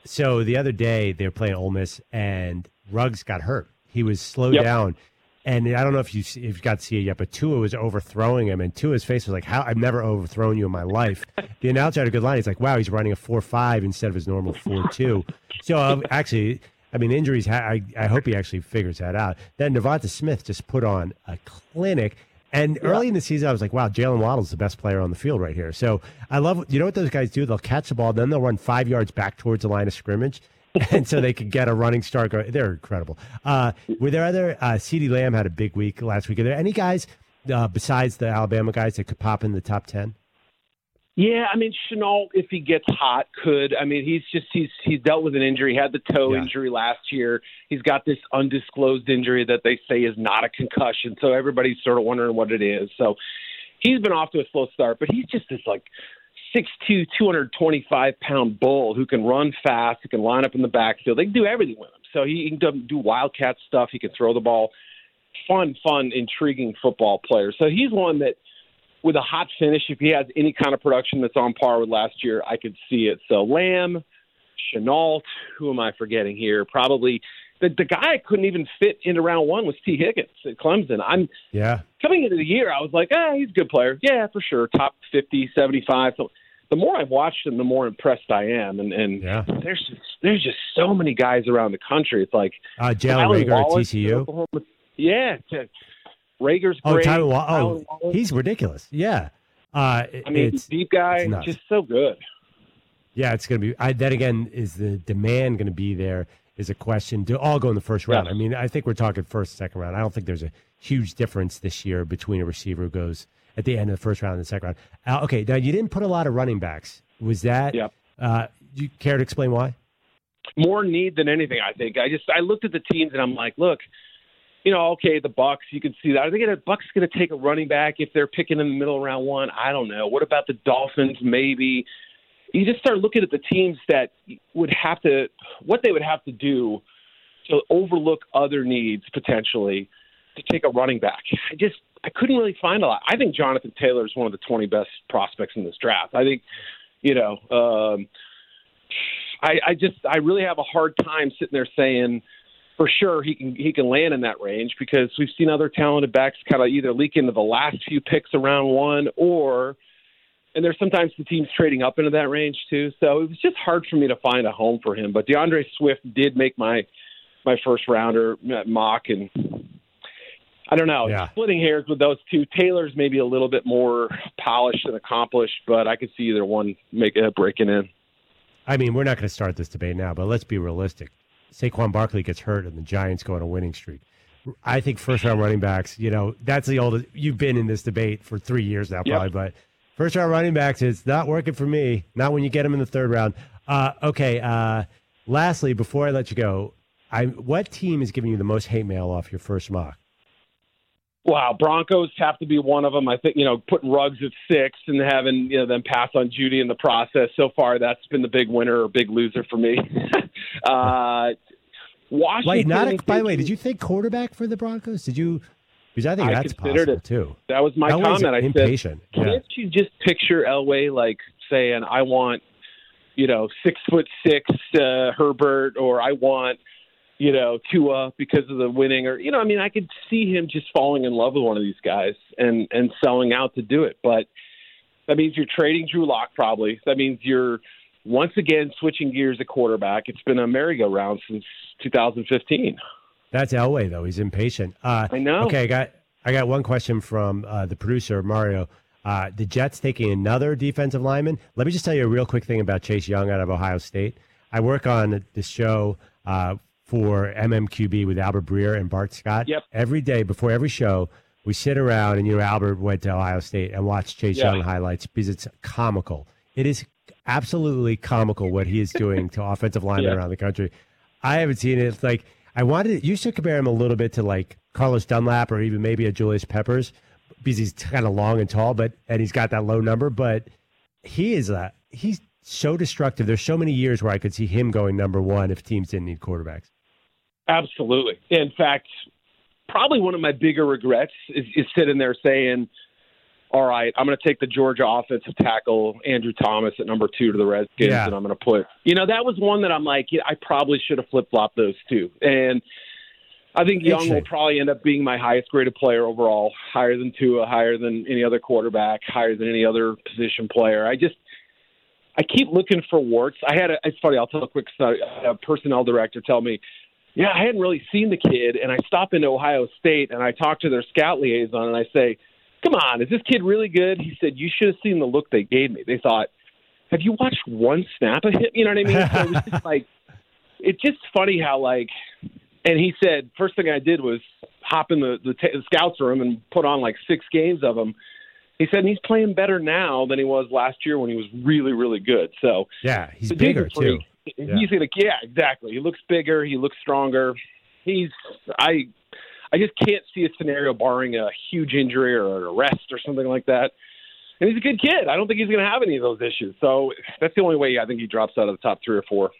So the other day they were playing Ole Miss and Ruggs got hurt. He was slowed yep. down. And I don't know if you if you got to see it yet, but Tua was overthrowing him, and Tua's face was like, "How I've never overthrown you in my life." [laughs] the announcer had a good line. He's like, "Wow, he's running a four five instead of his normal four two. [laughs] So um, actually, I mean, injuries. Ha- I, I hope he actually figures that out. Then Devonta Smith just put on a clinic. And yeah. early in the season, I was like, wow, Jaylen Waddle's the best player on the field right here. So I love, you know what those guys do? They'll catch the ball, then they'll run five yards back towards the line of scrimmage. [laughs] and so they could get a running start. They're incredible. Uh, were there other, uh, CeeDee Lamb had a big week last week. Are there any guys uh, besides the Alabama guys that could pop in the top 10? Yeah, I mean Shenault, if he gets hot, could. I mean, he's just he's he's dealt with an injury. He had the toe yeah. injury last year. He's got this undisclosed injury that they say is not a concussion. So everybody's sort of wondering what it is. So he's been off to a slow start, but he's just this like six two, two hundred twenty five pound bull who can run fast, who can line up in the backfield. They can do everything with him. So he can do wildcat stuff. He can throw the ball. Fun, fun, intriguing football player. So he's one that with a hot finish, if he has any kind of production that's on par with last year, I could see it. So Lamb, Shenault, who am I forgetting here? Probably the the guy I couldn't even fit into round one was Tee Higgins at Clemson. I'm yeah coming into the year, I was like, ah, he's a good player. Yeah, for sure, top 50, 75. So the more I've watched him, the more impressed I am. And and yeah. there's just there's just so many guys around the country. It's like uh, Jalen Reagor at TCU. Yeah, Reagor's oh, great. Oh, oh he's ridiculous. Yeah. Uh, I mean, deep guy, just so good. Yeah, it's going to be. I, that again is the demand going to be there? Is a question. Do all go in the first round? I mean, I think we're talking first, second round. I don't think there's a huge difference this year between a receiver who goes at the end of the first round and the second round. Uh, okay, now you didn't put a lot of running backs. Was that? Yep. Uh, you care to explain why? More need than anything, I think. I just I looked at the teams and I'm like, look, you know, okay, the Bucs, you can see that. Are they gonna Bucs going to take a running back if they're picking in the middle of round one? I don't know. What about the Dolphins? Maybe. You just start looking at the teams that would have to, what they would have to do to overlook other needs potentially to take a running back. I just I couldn't really find a lot. I think Jonathan Taylor is one of the 20 best prospects in this draft. I think, you know, um, I, I just I really have a hard time sitting there saying for sure he can he can land in that range because we've seen other talented backs kind of either leak into the last few picks around one or and there's sometimes the teams trading up into that range too. So it was just hard for me to find a home for him. But DeAndre Swift did make my my first rounder mock and I don't know. Yeah. Splitting hairs with those two. Taylor's maybe a little bit more polished and accomplished, but I could see either one make a breaking in. I mean, we're not going to start this debate now, but let's be realistic. Saquon Barkley gets hurt and the Giants go on a winning streak. I think first round running backs, you know, that's the oldest. You've been in this debate for three years now, probably, Yep. but first round running backs, it's not working for me. Not when you get them in the third round. Uh, okay. Uh, lastly, before I let you go, I, what team is giving you the most hate mail off your first mock? Wow, Broncos have to be one of them. I think you know putting Ruggs at six and having you know them pass on Jeudy in the process. So far, that's been the big winner or big loser for me. [laughs] uh, Washington. Wait, not a, by the way, did you think quarterback for the Broncos? Did you? Because I think I that's considered possible it. too. That was my Elway's comment. I said, impatient. Yeah. can't you just picture Elway like saying, "I want, you know, six foot six uh, Herbert," or "I want, you know, Tua because of the winning," or you know, I mean, I could see him just falling in love with one of these guys and and selling out to do it. But that means you're trading Drew Lock probably. That means you're once again switching gears at quarterback. It's been a merry-go-round since 2015. That's Elway though. He's impatient. Uh, I know. Okay, I got I got one question from uh, the producer Mario. Uh, the Jets taking another defensive lineman. Let me just tell you a real quick thing about Chase Young out of Ohio State. I work on the show uh, for MMQB with Albert Breer and Bart Scott. Yep. Every day before every show, we sit around and you know Albert went to Ohio State and watched Chase Yeah. Young highlights because it's comical. It is absolutely comical what he is doing to [laughs] offensive linemen Yeah. around the country. I haven't seen it. It's like I wanted you should compare him a little bit to like Carlos Dunlap or even maybe a Julius Peppers because he's kind of long and tall, but and he's got that low number. But he is a he's so destructive. There's so many years where I could see him going number one if teams didn't need quarterbacks. Absolutely. In fact, probably one of my bigger regrets is, is sitting there saying, all right, I'm going to take the Georgia offensive tackle, Andrew Thomas, at number two to the Redskins, Yeah. and I'm going to put, you know, that was one that I'm like, yeah, I probably should have flip flopped those two. And I think Young will probably end up being my highest graded player overall, higher than Tua, higher than any other quarterback, higher than any other position player. I just, I keep looking for warts. I had a, it's funny, I'll tell a quick story. A personnel director tell me, yeah, I hadn't really seen the kid, and I stop into Ohio State and I talk to their scout liaison and I say, "Come on, is this kid really good?" He said, "You should have seen the look they gave me. They thought, have you watched one snap of him? You know what I mean?" So it was just [laughs] like, it's just funny how like, and he said, first thing I did was hop in the the, t- the scouts room and put on like six games of him. He said and he's playing better now than he was last year when he was really really good. So Yeah, he's bigger too. freak. He's gonna, yeah, exactly. He looks bigger. He looks stronger. He's, I, I just can't see a scenario barring a huge injury or an arrest or something like that. And he's a good kid. I don't think he's going to have any of those issues. So that's the only way I think he drops out of the top three or four.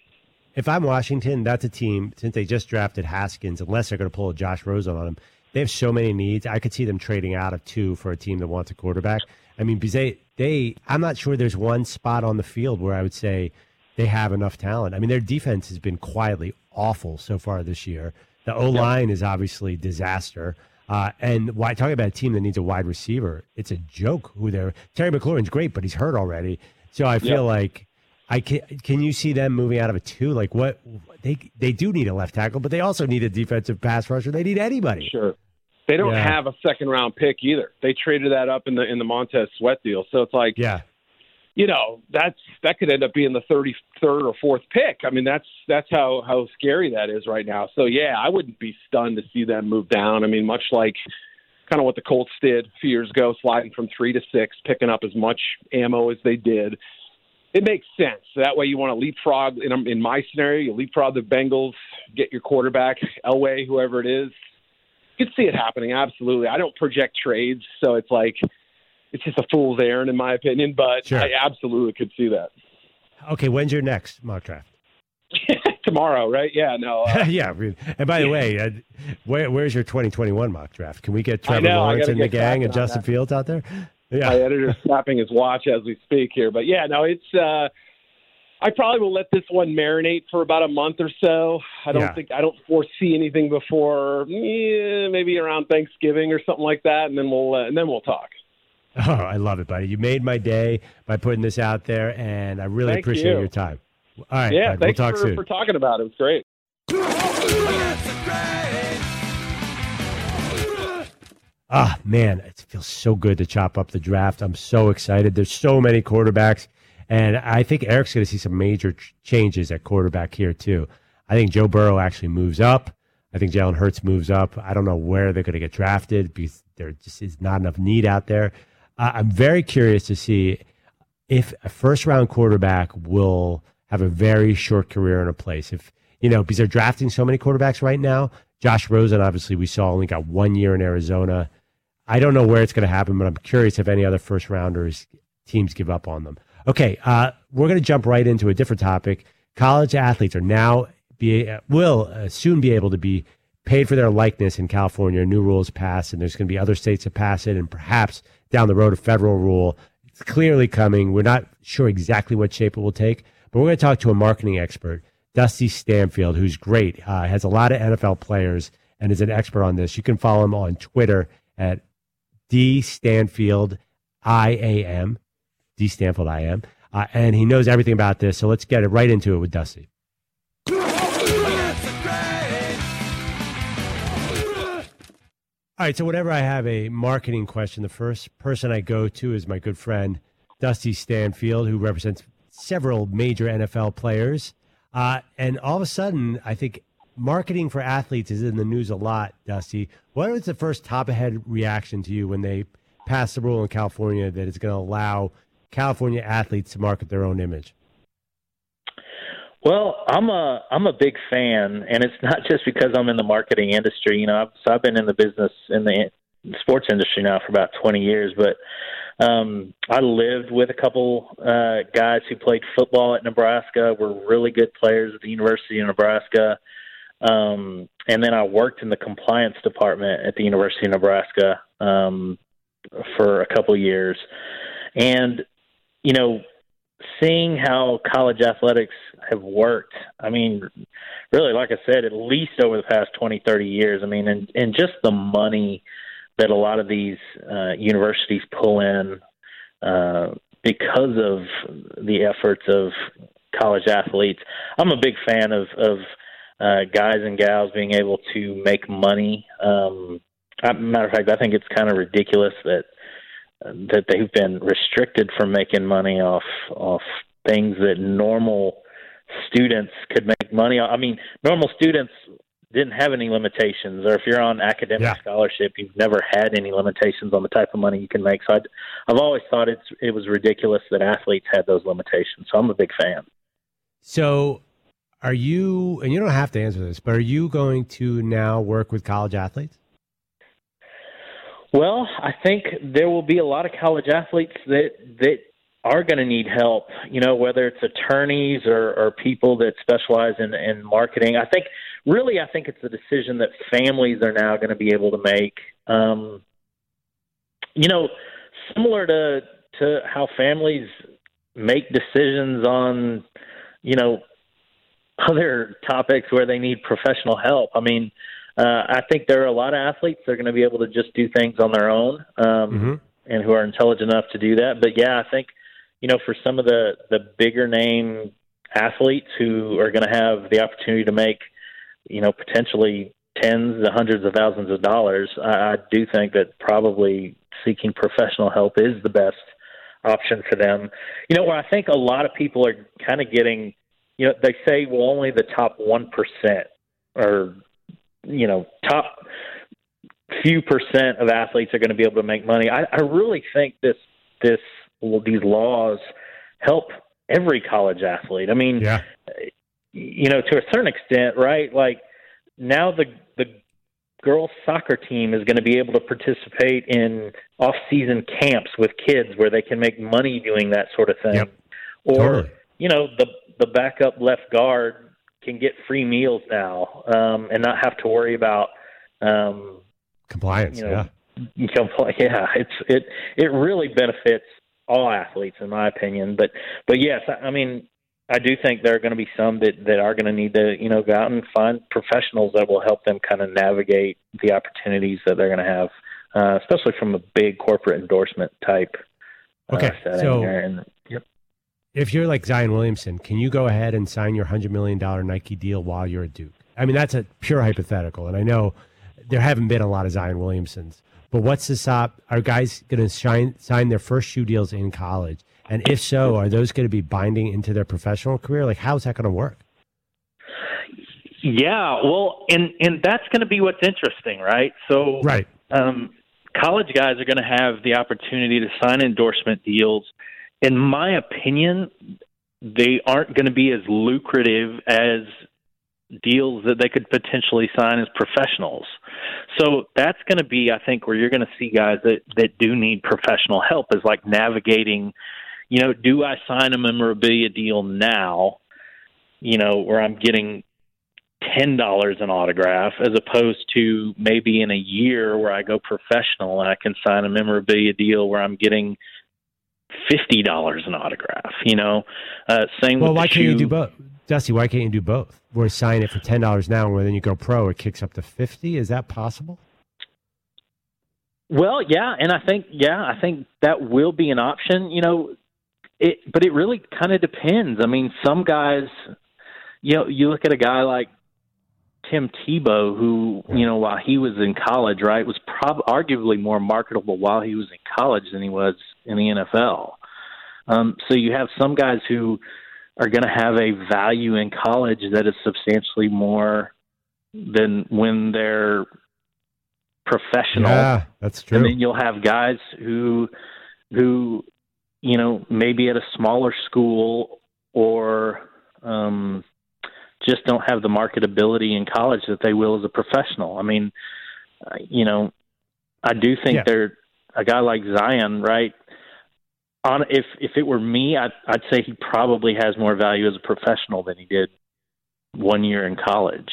If I'm Washington, that's a team since they just drafted Haskins, unless they're going to pull a Josh Rosen on him. They have so many needs. I could see them trading out of two for a team that wants a quarterback. I mean, because they, they, I'm not sure there's one spot on the field where I would say they have enough talent. I mean, their defense has been quietly awful so far this year. The O line is obviously disaster. Uh, and why talking about a team that needs a wide receiver? It's a joke who they're. Terry McLaurin's great, but he's hurt already. So I feel Yep. like I can. Can you see them moving out of a two? Like what they they do need a left tackle, but they also need a defensive pass rusher. They need anybody. Sure. They don't Yeah. have a second round pick either. They traded that up in the in the Montez Sweat deal. So it's like Yeah, you know that's that could end up being the thirty third or fourth pick. I mean that's that's how how scary that is right now. So yeah, I wouldn't be stunned to see them move down. I mean, much like kind of what the Colts did a few years ago, sliding from three to six, picking up as much ammo as they did. it makes sense. That way, you want to leapfrog. In, in my scenario, you leapfrog the Bengals, get your quarterback, Elway, whoever it is. You could see it happening. Absolutely. I don't project trades, so it's like it's just a fool's errand, in my opinion. But Sure. I absolutely could see that Okay, when's your next mock draft? [laughs] tomorrow, right? Yeah. No. Uh, [laughs] yeah. And by the way, uh, where, where's your 2021 mock draft? Can we get Trevor know, Lawrence and the gang and Justin that. Fields out there? Yeah. my editor's [laughs] snapping his watch as we speak here. But yeah, no, it's. uh I probably will let this one marinate for about a month or so. I don't Yeah. think I don't foresee anything before yeah, maybe around Thanksgiving or something like that, and then we'll uh, and then we'll talk. [laughs] Oh, I love it, buddy. You made my day by putting this out there, and I really Thank appreciate you. your time. All right, yeah, bud, we'll talk for, soon. for talking about it. It's great. Ah, man, it feels so good to chop up the draft. I'm so excited. There's so many quarterbacks, and I think Eric's going to see some major ch- changes at quarterback here too. I think Joe Burrow actually moves up. I think Jalen Hurts moves up. I don't know where they're going to get drafted because there just is not enough need out there. Uh, I'm very curious to see if a first round quarterback will have a very short career in a place. If you know, because they're drafting so many quarterbacks right now. Josh Rosen, obviously, we saw only got one year in Arizona. I don't know where it's going to happen, but I'm curious if any other first rounders teams give up on them. Okay, uh, we're going to jump right into a different topic. College athletes are now be will uh, soon be able to be paid for their likeness in California. New rules passed, and there's going to be other states that pass it, and perhaps down the road a federal rule. It's clearly coming. We're not sure exactly what shape it will take, but we're going to talk to a marketing expert, Dusty Stanfield, who's great. Uh, has a lot of NFL players and is an expert on this. You can follow him on Twitter at D Stanfield I A M, D Stanfield I am, uh, and he knows everything about this. So let's get it right into it with Dusty. All right, so whenever I have a marketing question, the first person I go to is my good friend Dusty Stanfield, who represents several major NFL players. Uh, and all of a sudden, I think marketing for athletes is in the news a lot, Dusty. What was the first top of head reaction to you when they passed the rule in California that it's going to allow California athletes to market their own image? Well, I'm a I'm a big fan, and it's not just because I'm in the marketing industry. You know, I've, so I've been in the business in the sports industry now for about 20 years. But um, I lived with a couple uh, guys who played football at Nebraska. Were really good players at the University of Nebraska. Um, and then I worked in the compliance department at the University of Nebraska um, for a couple years. And you know, seeing how college athletics have worked, I mean, really, like I said, at least over the past 20, 30 years, I mean, and, and just the money that a lot of these uh, universities pull in uh, because of the efforts of college athletes. I'm a big fan of, of uh, guys and gals being able to make money. Um, matter of fact, I think it's kind of ridiculous that that they've been restricted from making money off off things that normal students could make money on. I mean, normal students didn't have any limitations, or if you're on academic Yeah. scholarship, you've never had any limitations on the type of money you can make. So I'd, I've always thought it's it was ridiculous that athletes had those limitations. So I'm a big fan. So, are you, and you don't have to answer this, but are you going to now work with college athletes? Well, I think there will be a lot of college athletes that that are going to need help. You know, whether it's attorneys or, or people that specialize in, in marketing. I think really, I think it's a decision that families are now going to be able to make. Um, you know, similar to to how families make decisions on, you know, other [laughs] topics where they need professional help. I mean, uh, I think there are a lot of athletes that are going to be able to just do things on their own um, and who are intelligent enough to do that. But yeah, I think you know for some of the the bigger name athletes who are going to have the opportunity to make you know potentially tens to hundreds of thousands of dollars, I, I do think that probably seeking professional help is the best option for them. You know, where I think a lot of people are kind of getting, you know, they say, well, only the top one percent or you know top few percent of athletes are going to be able to make money. I, I really think this this well, these laws help every college athlete. I mean, Yeah. you know, to a certain extent, right? Like now the the girls soccer team is going to be able to participate in off-season camps with kids where they can make money doing that sort of thing. Yep. Or Totally. you know, the the backup left guard can get free meals now um, and not have to worry about um, Compliance. you know, yeah. [laughs] know, yeah, it's it it really benefits all athletes in my opinion. But but yes, I, I mean I do think there are going to be some that that are going to need to you know go out and find professionals that will help them kind of navigate the opportunities that they're going to have, uh, especially from a big corporate endorsement type. uh, Okay, setting so- and. If you're like Zion Williamson, can you go ahead and sign your $100 million Nike deal while you're at Duke? I mean, that's a pure hypothetical. And I know there haven't been a lot of Zion Williamsons. But what's the stop? Are guys going to sign, sign their first shoe deals in college? And if so, are those going to be binding into their professional career? Like, how's that going to work? Yeah, well, and and that's going to be what's interesting, right? So Right. um, college guys are going to have the opportunity to sign endorsement deals. In my opinion, they aren't going to be as lucrative as deals that they could potentially sign as professionals. So that's going to be, I think, where you're going to see guys that that do need professional help is like navigating. You know, do I sign a memorabilia deal now? You know, where I'm getting ten dollars an autograph as opposed to maybe in a year where I go professional and I can sign a memorabilia deal where I'm getting fifty dollars an autograph. You know, uh, same Well, why can't you do both? Dusty, why can't you do both? Where sign it for $10 now, and then you go pro, it kicks up to 50 Is that possible? Well, yeah, and I think yeah, I think that will be an option. You know, it but it really kind of depends. I mean, some guys, you know, you look at a guy like Tim Tebow, who you know while he was in college, right, was prob- arguably more marketable while he was in college than he was in the NFL. Um, so you have some guys who are going to have a value in college that is substantially more than when they're professional Yeah, that's true. and then you'll have guys who who you know maybe at a smaller school or um just don't have the marketability in college that they will as a professional i mean uh, you know i do think Yeah. they're a guy like zion right on if if it were me i'd i'd say he probably has more value as a professional than he did one year in college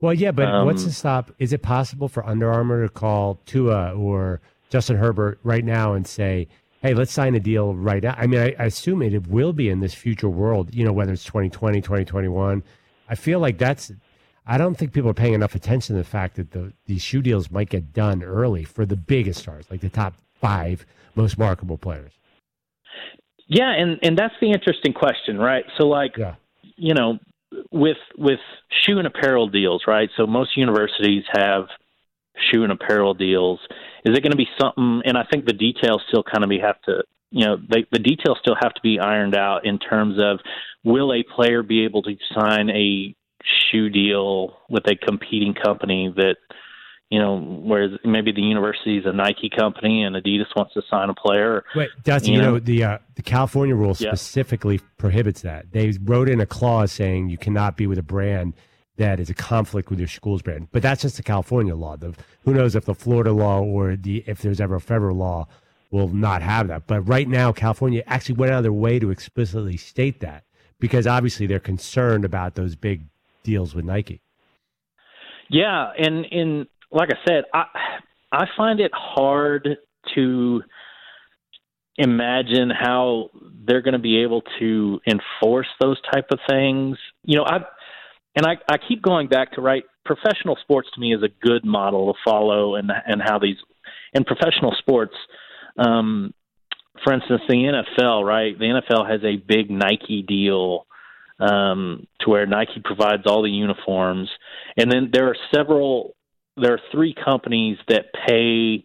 Well, yeah, but Um, what's the stop? Is it possible for Under Armour to call Tua or Justin Herbert right now and say, hey, let's sign a deal right now? I mean, I, I assume it, it will be in this future world, you know, whether it's 2020, 2021. I feel like that's, I don't think people are paying enough attention to the fact that the, these shoe deals might get done early for the biggest stars, like the top five most marketable players. Yeah and and that's the interesting question right so like Yeah. you know, with with shoe and apparel deals, right? So most universities have shoe and apparel deals. Is it going to be something? And I think the details still kind of be have to, you know, they, the details still have to be ironed out in terms of will a player be able to sign a shoe deal with a competing company that you know, whereas maybe the university is a Nike company and Adidas wants to sign a player. Wait, Dusty, You you know, know? the uh, the California rule Yeah. specifically prohibits that. They wrote in a clause saying you cannot be with a brand that is a conflict with your school's brand. But that's just the California law. The, who knows if the Florida law or the if there's ever a federal law will not have that. But right now, California actually went out of their way to explicitly state that because obviously they're concerned about those big deals with Nike. Yeah, and and like I said, I I find it hard to imagine how they're going to be able to enforce those type of things. You know, I and I I keep going back to right professional sports to me is a good model to follow and and how these in professional sports um for instance the NFL, right? The NFL has a big Nike deal um to where Nike provides all the uniforms and then there are several there are three companies that pay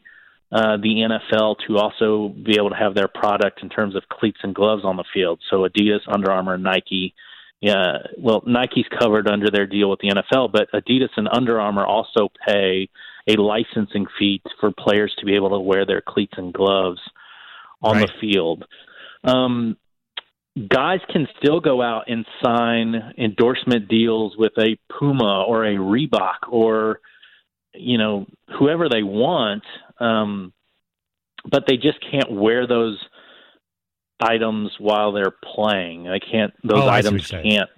uh, the NFL to also be able to have their product in terms of cleats and gloves on the field. So Adidas, Under Armour, and Nike. Yeah, well, Nike's covered under their deal with the NFL, but Adidas and Under Armour also pay a licensing fee for players to be able to wear their cleats and gloves on Right. the field. Um, guys can still go out and sign endorsement deals with a Puma or a Reebok or you know whoever they want, um, but they just can't wear those items while they're playing. They can't; those Oh, I see what items can't.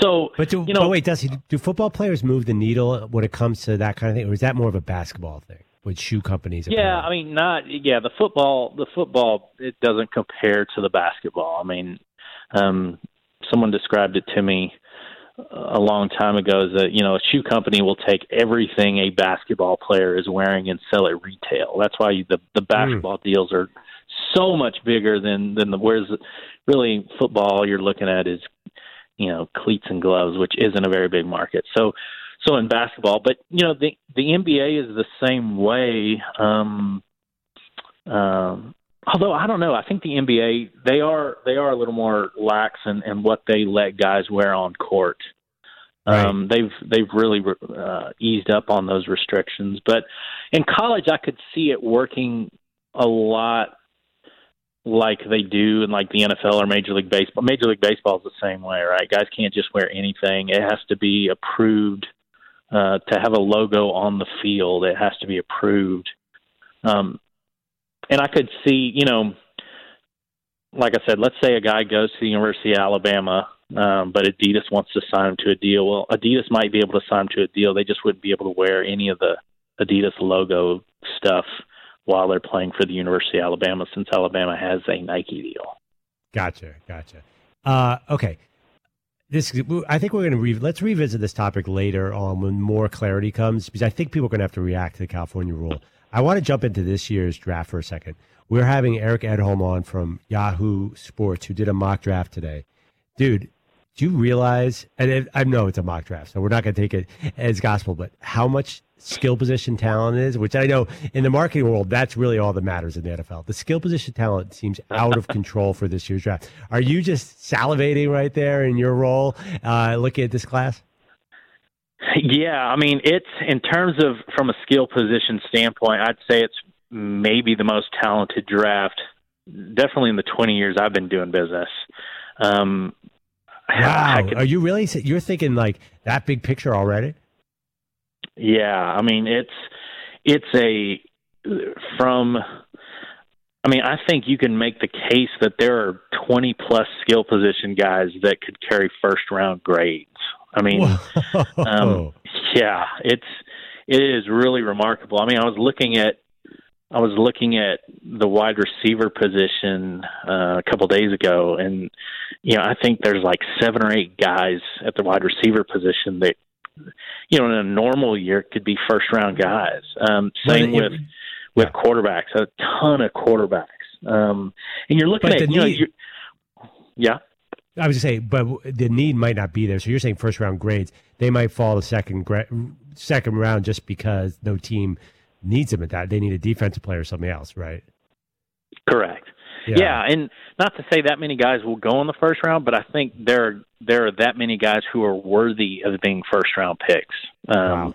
So, But do, you know, but wait, does he do football players move the needle when it comes to that kind of thing, or is that more of a basketball thing with shoe companies? Yeah, apparently? I mean, not yeah. The football, the football, it doesn't compare to the basketball. I mean, um, someone described it to me a long time ago is that you know a shoe company will take everything a basketball player is wearing and sell it retail. That's why the the basketball deals are so much bigger than than the whereas really football you're looking at is you know cleats and gloves, which isn't a very big market. So so in basketball, but you know the the NBA is the same way. Um, um, although I don't know, I think the NBA they are they are a little more lax in, in what they let guys wear on court. Um, they've they've really uh, eased up on those restrictions, but in college I could see it working a lot like they do in like the NFL or Major League Baseball. Major League Baseball is the same way, right? Guys can't just wear anything. It has to be approved uh, to have a logo on the field. It has to be approved. Um, and I could see, you know, like I said, let's say a guy goes to the University of Alabama, um, but Adidas wants to sign him to a deal. Well, Adidas might be able to sign him to a deal. They just wouldn't be able to wear any of the Adidas logo stuff while they're playing for the University of Alabama since Alabama has a Nike deal. Gotcha, gotcha. Uh, okay, this I think we're going to re- let's revisit this topic later on when more clarity comes because I think people are going to have to react to the California rule. I want to jump into this year's draft for a second. We're having Eric Edholm on from Yahoo Sports who did a mock draft today. Dude, do you realize? And it, I know it's a mock draft, so we're not going to take it as gospel, but how much skill position talent is, which I know in the marketing world, that's really all that matters in the NFL. The skill position talent seems out of control for this year's draft. Are you just salivating right there in your role, uh, looking at this class? Yeah, I mean, it's in terms of from a skill position standpoint, I'd say it's maybe the most talented draft, definitely in the 20 years I've been doing business. Um, Wow. Could- Are you really? You're thinking like that big picture already? Yeah, I mean it's it's a from I mean I think you can make the case that there are 20 plus skill position guys that could carry first round grades. I mean um, yeah, it's it is really remarkable. I mean I was looking at I was looking at the wide receiver position uh, a couple days ago, and you know I think there's like seven or eight guys at the wide receiver position that you know in a normal year could be first round guys. Um, same it- with with quarterbacks, a ton of quarterbacks. Um, and you're looking But at you know need- you're, yeah. I was just saying, but the need might not be there. So you're saying first round grades, they might fall the second gra- second round just because no team needs them at that. They need a defensive player or something else, right? Correct. Yeah. and not to say that many guys will go in the first round, but I think there are, there are that many guys who are worthy of being first round picks um,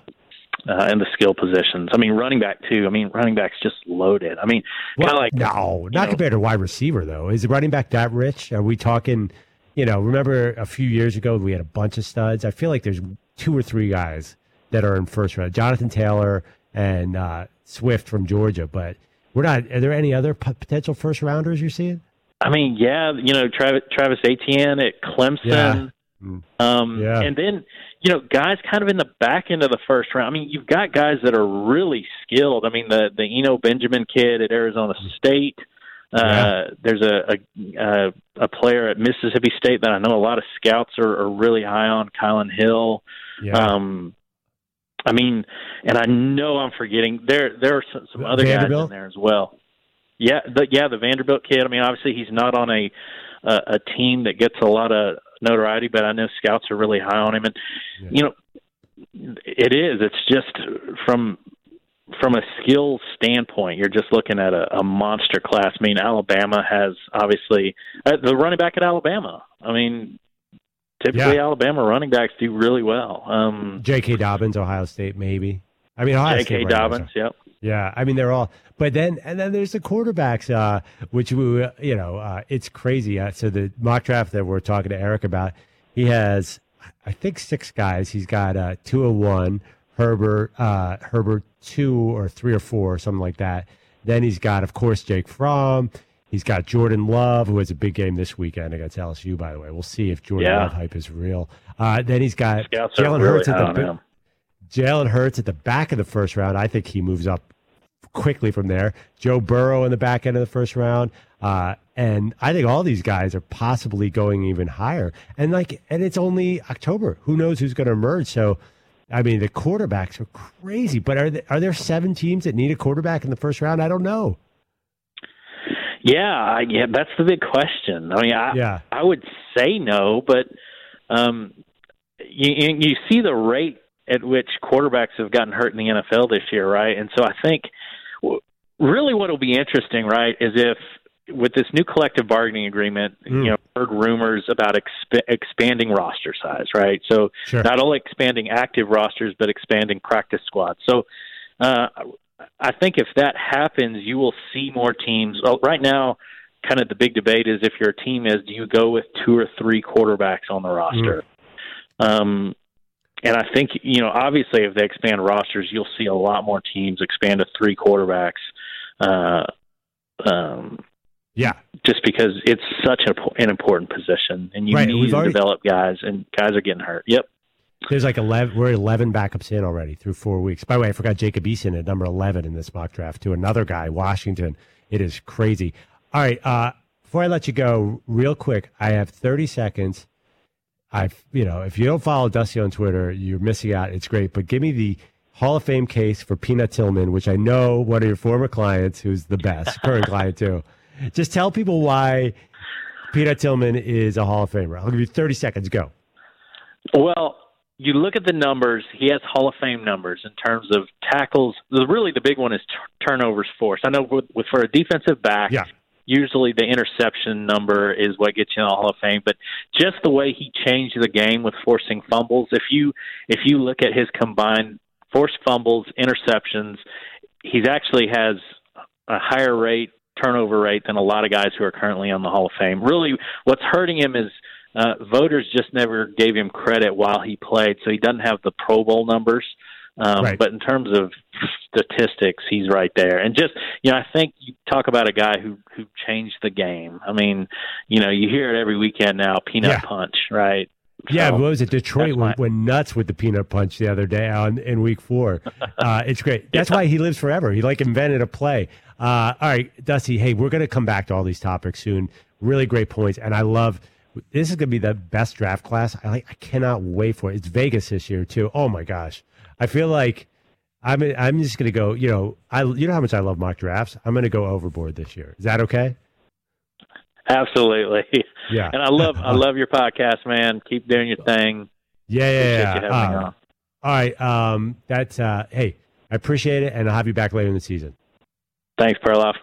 uh, in the skill positions. I mean, running back too. I mean, running back's just loaded. I mean, kind of Well, like no, not know- compared to wide receiver though. Is the running back that rich? Are we talking? You know, remember a few years ago we had a bunch of studs. I feel like there's two or three guys that are in first round. Jonathan Taylor and uh, Swift from Georgia, but we're not. Are there any other p- potential first rounders you're seeing? I mean, yeah, you know, Travis Travis Etienne at Clemson. Yeah. Mm. Um, Yeah. And then, you know, guys kind of in the back end of the first round. I mean, you've got guys that are really skilled. I mean, the the Eno Benjamin kid at Arizona State. Uh, Yeah. There's a, a a a player at Mississippi State that I know a lot of scouts are, are really high on, Kylin Hill. Yeah. Um, I mean, and I know I'm forgetting there. There are some, some other guys Vanderbilt? in there as well. Yeah, the, yeah, the Vanderbilt kid. I mean, obviously he's not on a a, a team that gets a lot of notoriety, but I know scouts are really high on him, and Yeah. you know, it is. It's just from from a skill standpoint, you're just looking at a, a monster class. I mean, Alabama has obviously uh, the running back at Alabama. I mean, typically Yeah. Alabama running backs do really well. Um, J.K. Dobbins, Ohio State, maybe. I mean, Ohio J.K. State Dobbins, yep. Yeah, I mean they're all, but then and then there's the quarterbacks, uh, which we, you know, uh, it's crazy. Uh, so the mock draft that we're talking to Eric about, he has, I think six guys. He's got uh, two of one, Herbert, uh, Herbert two or three or four, something like that. Then he's got, of course, Jake Fromm. He's got Jordan Love, who has a big game this weekend against LSU. By the way, we'll see if Jordan Yeah. Love hype is real. Uh, then he's got Jalen really Hurts at the him. Jalen Hurts at the back of the first round. I think he moves up quickly from there. Joe Burrow in the back end of the first round. Uh, and I think all these guys are possibly going even higher. And like, and it's only October. Who knows who's going to emerge? So, I mean, the quarterbacks are crazy. But are there, are there seven teams that need a quarterback in the first round? I don't know. Yeah, I, yeah, that's the big question. I mean, I Yeah. I would say no, but um, you you see the rate at which quarterbacks have gotten hurt in the NFL this year, right? And so I think really what will be interesting, right, is if with this new collective bargaining agreement, Mm. you know, heard rumors about exp- expanding roster size, right? So Sure. not only expanding active rosters, but expanding practice squads. So uh, I think if that happens, you will see more teams. Well, right now, kind of the big debate is if your team is, do you go with two or three quarterbacks on the roster? Um, and I think you know, obviously, if they expand rosters, you'll see a lot more teams expand to three quarterbacks. Uh, um, Yeah. just because it's such a, an important position, and you Right, need to already- develop guys, and guys are getting hurt. Yep. There's like 11, we're 11 backups in already through four weeks. By the way, I forgot Jacob Eason at number 11 in this mock draft to another guy, Washington. It is crazy. All right. Uh, before I let you go, real quick, I have 30 seconds. I've, you know, if you don't follow Dusty on Twitter, you're missing out. It's great. But give me the Hall of Fame case for Peanut Tillman, which I know one of your former clients, who's the best, current client too. [laughs] Just tell people why Peanut Tillman is a Hall of Famer. I'll give you 30 seconds. Go. Well, you look at the numbers. He has Hall of Fame numbers in terms of tackles. The, really, the big one is t- turnovers forced. I know with, with for a defensive back, Yeah. Usually the interception number is what gets you in the Hall of Fame. But just the way he changed the game with forcing fumbles, if you if you look at his combined forced fumbles, interceptions, he's actually has a higher rate turnover rate than a lot of guys who are currently on the Hall of Fame. Really, what's hurting him is uh, voters just never gave him credit while he played, so he doesn't have the Pro Bowl numbers. Um, Right. But in terms of statistics, he's right there. And just you know, I think you talk about a guy who who changed the game. I mean, you know, you hear it every weekend now. Peanut Yeah. punch, right? Yeah, So, what was it? Detroit went, went nuts with the peanut punch the other day on in week four. [laughs] Uh, it's great. That's why he lives forever. He like invented a play. Uh, all right, Dusty. Hey, we're going to come back to all these topics soon. Really great points, and I love. This is going to be the best draft class. I like. I cannot wait for it. It's Vegas this year too. Oh my gosh, I feel like I'm. I'm just going to go. You know, I. You know how much I love mock drafts. I'm going to go overboard this year. Is that okay? Absolutely. Yeah. [laughs] And I love I love your podcast, man. Keep doing your thing. Yeah, yeah, yeah. you having Uh. All right. Um, that's uh, hey, I appreciate it, and I'll have you back later in the season. Thanks, Perloff.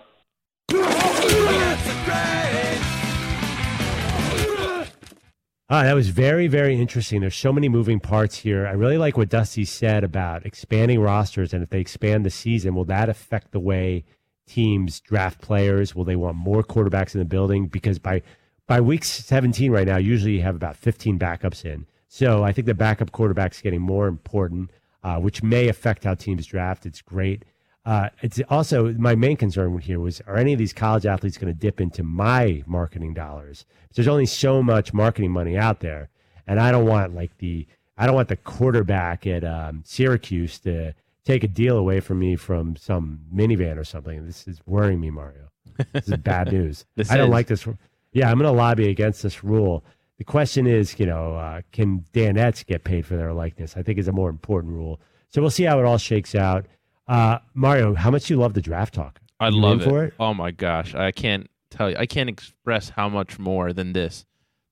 Ah, that was very, very interesting. There's so many moving parts here. I really like what Dusty said about expanding rosters, and if they expand the season, will that affect the way teams draft players? Will they want more quarterbacks in the building? Because by by week 17 right now, usually you have about 15 backups in. So I think the backup quarterback's getting more important, uh, which may affect how teams draft. It's great. Uh, it's also my main concern here was: Are any of these college athletes going to dip into my marketing dollars? There's only so much marketing money out there, and I don't want like the I don't want the quarterback at um, Syracuse to take a deal away from me from some minivan or something. This is worrying me, Mario. This is bad [laughs] news. I don't is. like this. Yeah, I'm going to lobby against this rule. The question is, you know, uh, can Danettes get paid for their likeness? I think is a more important rule. So we'll see how it all shakes out. Uh, Mario, how much do you love the draft talk? I You love for it? Oh my gosh, I can't tell you. I can't express how much more than this.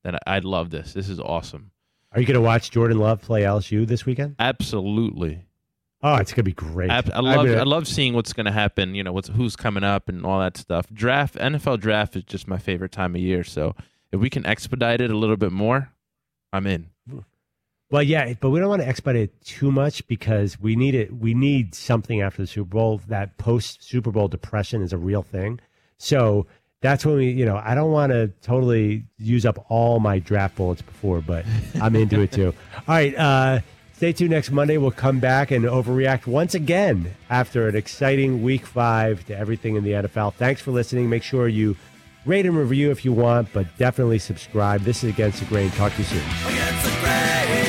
That I, I love this. This is awesome. Are you going to watch Jordan Love play LSU this weekend? Absolutely. Oh, it's going to be great. Ab- I love mean, I love seeing what's going to happen. You know, what's who's coming up and all that stuff. Draft NFL draft is just my favorite time of year. So if we can expedite it a little bit more, I'm in. Well, yeah, but we don't want to expedite it too much because we need it. We need something after the Super Bowl. That post Super Bowl depression is a real thing. So that's when we, you know, I don't want to totally use up all my draft bullets before, but I'm into it too. [laughs] All right. Uh, stay tuned next Monday. We'll come back and overreact once again after an exciting week five to everything in the NFL. Thanks for listening. Make sure you rate and review if you want, but definitely subscribe. This is Against the Grain. Talk to you soon.